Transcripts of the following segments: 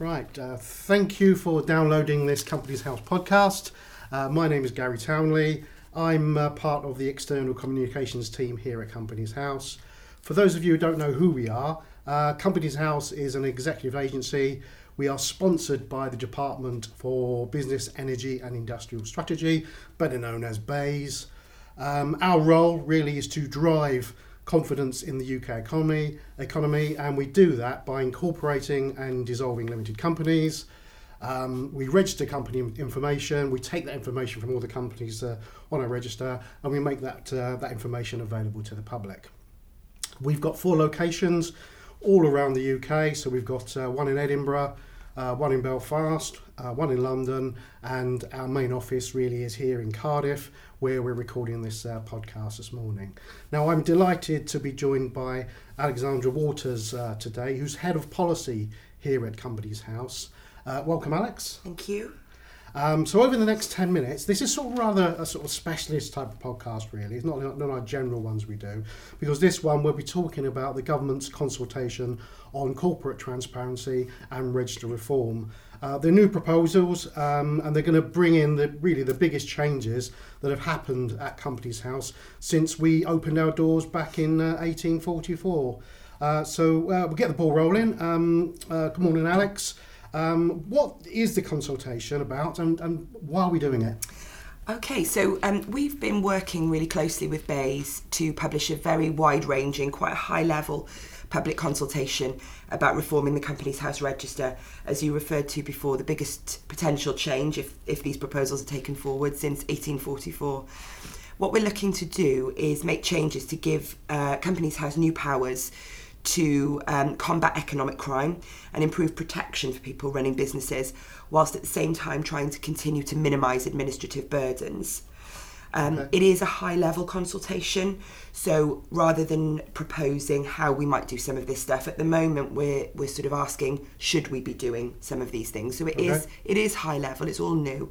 Right. Uh, thank you for downloading this Companies House podcast. Uh, my name is Gary Townley. I'm uh, part of the external communications team here at Companies House. For those of you who don't know who we are, uh, Companies House is an executive agency. We are sponsored by the Department for Business, Energy and Industrial Strategy, better known as BEIS. Um, our role really is to drive confidence in the UK economy, economy, and we do that by incorporating and dissolving limited companies. Um, we register company information. We take that information from all the companies uh, on our register, and we make that uh, that information available to the public. We've got four locations all around the UK. So we've got uh, one in Edinburgh, uh, one in Belfast, uh, one in London, and our main office really is here in Cardiff, where we're recording this uh, podcast this morning. Now, I'm delighted to be joined by Alexandra Waters uh, today, who's head of policy here at Companies House. Uh, welcome, Alex. Thank you. Um, so over the next 10 minutes, this is sort of rather a sort of specialist type of podcast really. It's not, not our general ones we do because this one we'll be talking about the government's consultation on corporate transparency and register reform. Uh, they're new proposals um, and they're going to bring in the really the biggest changes that have happened at Companies House since we opened our doors back in uh, 1844. Uh, so uh, we'll get the ball rolling. Um, uh, good morning, Alex. Um, what is the consultation about and, and why are we doing it? Okay, so um, we've been working really closely with BEIS to publish a very wide ranging, quite high level public consultation about reforming the Companies House Register. As you referred to before, the biggest potential change if, if these proposals are taken forward since 1844. What we're looking to do is make changes to give uh, Companies House new powers to um, combat economic crime and improve protection for people running businesses, whilst at the same time trying to continue to minimise administrative burdens. Um, okay. It is a high level consultation, so rather than proposing how we might do some of this stuff, at the moment we're we're sort of asking should we be doing some of these things. So it okay. is it is high level. It's all new,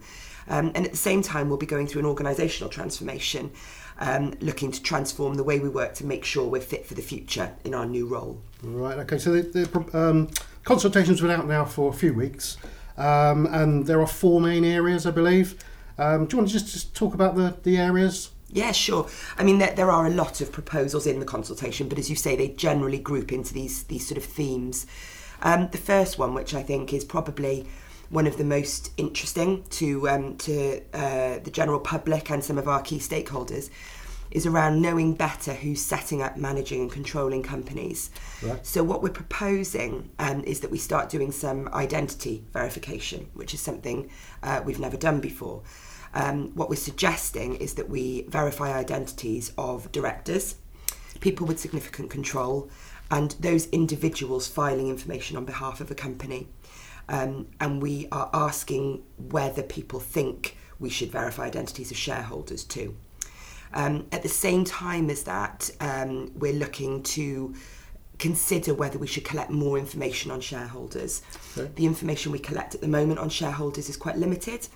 um, and at the same time we'll be going through an organisational transformation um, looking to transform the way we work to make sure we're fit for the future in our new role. Right, okay, so the, the um, consultation's been out now for a few weeks, um, and there are four main areas, I believe. Um, do you want to just, just talk about the, the areas? Yeah, sure. I mean, there, there are a lot of proposals in the consultation, but as you say, they generally group into these these sort of themes. Um, the first one, which I think is probably one of the most interesting to um, to uh, the general public and some of our key stakeholders is around knowing better who's setting up, managing, and controlling companies. Right. So, what we're proposing um, is that we start doing some identity verification, which is something uh, we've never done before. Um, what we're suggesting is that we verify identities of directors, people with significant control, and those individuals filing information on behalf of a company um, and we are asking whether people think we should verify identities of shareholders too. Um, at the same time as that, um, we're looking to consider whether we should collect more information on shareholders. Okay. The information we collect at the moment on shareholders is quite limited.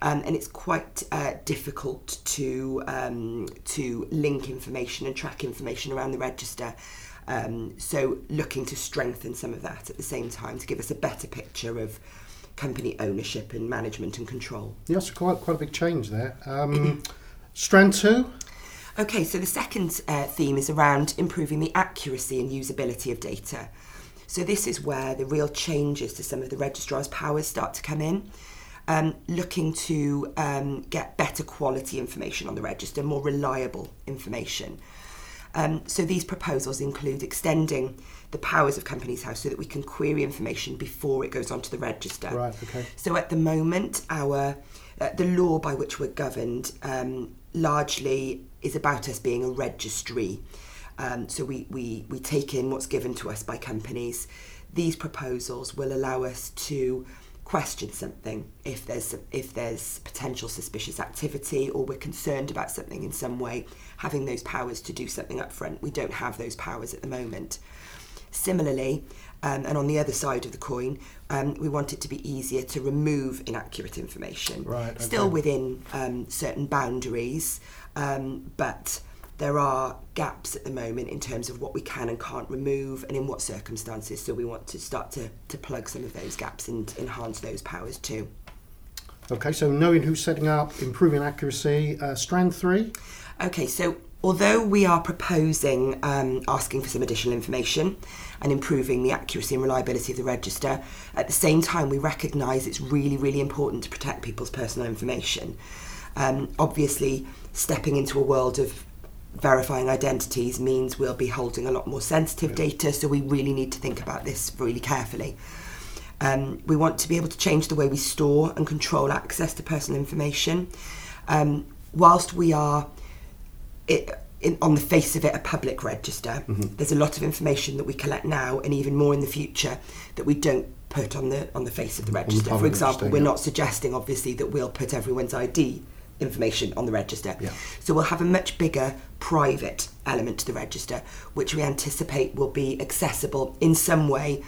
Um, and it's quite uh, difficult to um, to link information and track information around the register um, so looking to strengthen some of that at the same time to give us a better picture of company ownership and management and control. Yes, quite quite a big change there. Um, strand two. Okay, so the second uh, theme is around improving the accuracy and usability of data. So this is where the real changes to some of the registrar's powers start to come in. Um, looking to um, get better quality information on the register, more reliable information. Um, so these proposals include extending the powers of Companies House so that we can query information before it goes onto the register. Right. Okay. So at the moment, our uh, the law by which we're governed um, largely is about us being a registry. Um, so we, we, we take in what's given to us by companies. These proposals will allow us to question something if there's if there's potential suspicious activity or we're concerned about something in some way having those powers to do something up front we don't have those powers at the moment. Similarly um, and on the other side of the coin um, we want it to be easier to remove inaccurate information. Right, okay. still within um, certain boundaries um, but there are gaps at the moment in terms of what we can and can't remove and in what circumstances. So we want to start to, to plug some of those gaps and enhance those powers too. Okay, so knowing who's setting up, improving accuracy, uh, strand three. Okay, so although we are proposing um, asking for some additional information and improving the accuracy and reliability of the register, at the same time we recognise it's really, really important to protect people's personal information. Um, obviously, stepping into a world of verifying identities means we'll be holding a lot more sensitive data, so we really need to think about this really carefully. Um, we want to be able to change the way we store and control access to personal information. Um, whilst we are it, in, on the face of it a public register, Mm-hmm. there's a lot of information that we collect now and even more in the future that we don't put on the on the face of the register. For example, register, we're yeah. not suggesting obviously that we'll put everyone's ID information on the register. Yeah. So we'll have a much bigger private element to the register, which we anticipate will be accessible in some way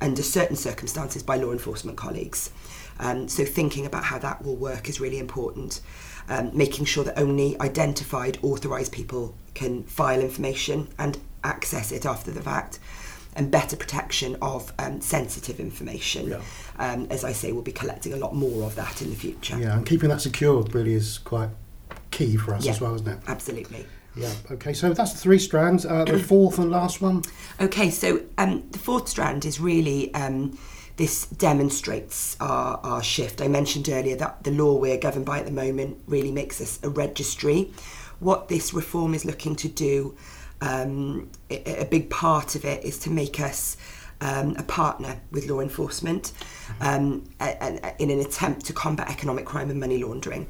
under certain circumstances by law enforcement colleagues. Um, so thinking about how that will work is really important. Um, making sure that only identified authorised people can file information and access it after the fact. And better protection of um, sensitive information. Yeah. Um, as I say, we'll be collecting a lot more of that in the future. Yeah, and keeping that secure really is quite key for us Yeah. as well, isn't it? Absolutely. Yeah. Okay, so that's the three strands. Uh, the fourth and last one. Okay, so um, the fourth strand is really um, this demonstrates our, our shift. I mentioned earlier that the law we're governed by at the moment really makes us a registry. What this reform is looking to do, um, a, big part of it is to make us um, a partner with law enforcement um, in an attempt to combat economic crime and money laundering.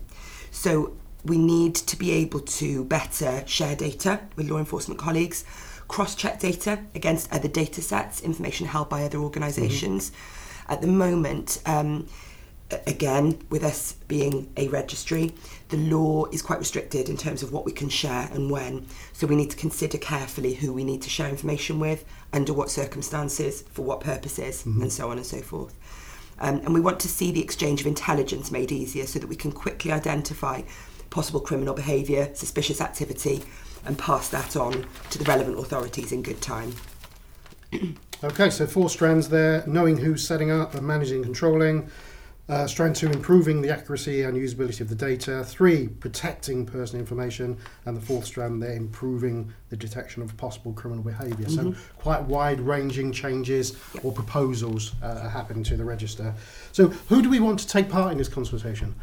So we need to be able to better share data with law enforcement colleagues, cross-check data against other data sets, information held by other organisations. At the moment, um, again, with us being a registry, the law is quite restricted in terms of what we can share and when. So we need to consider carefully who we need to share information with, under what circumstances, for what purposes, and so on and so forth. Um, and we want to see the exchange of intelligence made easier so that we can quickly identify possible criminal behaviour, suspicious activity, and pass that on to the relevant authorities in good time. Okay, so four strands there: knowing who's setting up and managing and controlling. Uh, strand two, improving the accuracy and usability of the data. Three, protecting personal information. And the fourth strand they're improving the detection of possible criminal behaviour. So quite wide-ranging changes Yep. or proposals uh, are happening to the register. So who do we want to take part in this consultation?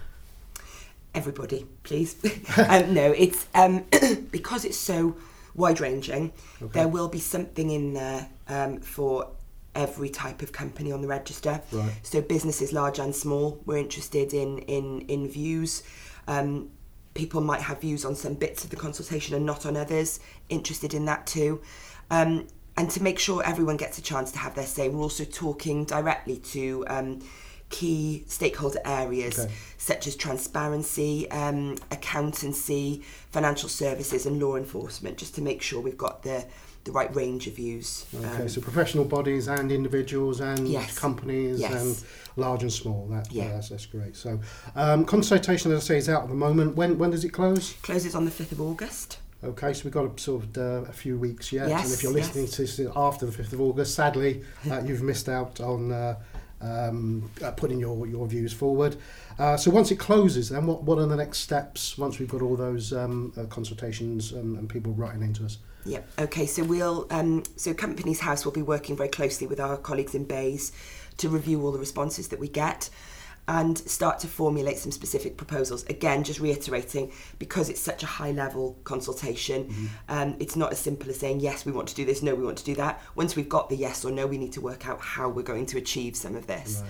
Everybody, please. um, no, it's um, because it's so wide ranging. Okay. There will be something in there um, for every type of company on the register. Right. So businesses large and small, we're interested in in in views. Um, people might have views on some bits of the consultation and not on others. Interested in that too. Um, and to make sure everyone gets a chance to have their say, we're also talking directly to um, key stakeholder areas Okay. such as transparency, um, accountancy, financial services, and law enforcement, just to make sure we've got the the right range of views. Okay, Um, so professional bodies and individuals and Yes. companies Yes. and large and small. That, Yeah. that's, that's great. So, um, consultation, as I say, is out at the moment. When when does it close? closes on the fifth of August. Okay, so we've got a, sort of uh, a few weeks yet. Yes, and if you're listening to this after the 5th of August, sadly, uh, you've missed out on uh, um, uh, putting your, your views forward. Uh, so once it closes, then what, what are the next steps once we've got all those um, uh, consultations and, and people writing into us? Yep. Okay. So we'll um, so Companies House will be working very closely with our colleagues in BEIS to review all the responses that we get and start to formulate some specific proposals. Again, just reiterating because it's such a high level consultation, um, it's not as simple as saying yes, we want to do this, no, we want to do that. Once we've got the yes or no, we need to work out how we're going to achieve some of this.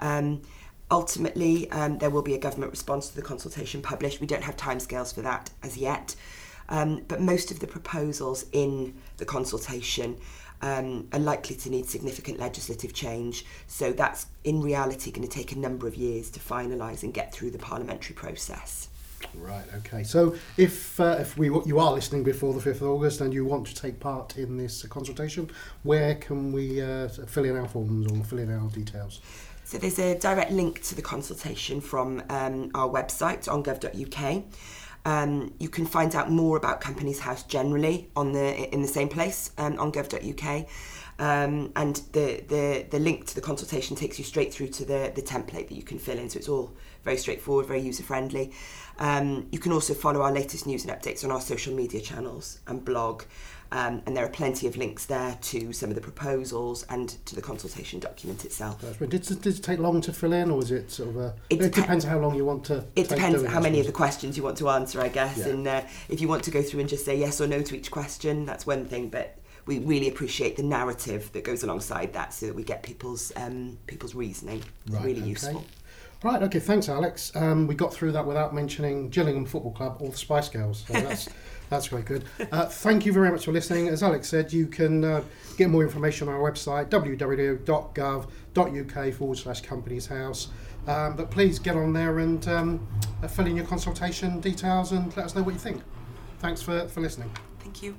Um, ultimately, um, there will be a government response to the consultation published. We don't have timescales for that as yet. Um, but most of the proposals in the consultation um, are likely to need significant legislative change. So that's in reality going to take a number of years to finalise and get through the parliamentary process. Right. Okay. So if uh, if we you are listening before the fifth of August and you want to take part in this consultation, where can we uh, fill in our forms or fill in our details? So there's a direct link to the consultation from um, our website on gov.uk. Um, you can find out more about Companies House generally on the in the same place um, on gov.uk. Um, and the, the, the link to the consultation takes you straight through to the, the template that you can fill in. So it's all very straightforward, very user friendly. Um, you can also follow our latest news and updates on our social media channels and blog. Um, and there are plenty of links there to some of the proposals and to the consultation document itself. Right. Did, did it take long to fill in, or is it sort of a? It It, depe- depends how long you want to. It depends how many of the questions you want to answer, I guess. Yeah. And uh, if you want to go through and just say yes or no to each question, that's one thing. But we really appreciate the narrative that goes alongside that, so that we get people's um, people's reasoning. Right, really okay. useful. Right, okay, thanks, Alex. Um, we got through that without mentioning Gillingham Football Club or the Spice Girls. So that's that's very good. Uh, thank you very much for listening. As Alex said, you can uh, get more information on our website www.gov.uk forward slash companies house. Um, but please get on there and um, uh, fill in your consultation details and let us know what you think. Thanks for, for listening. Thank you.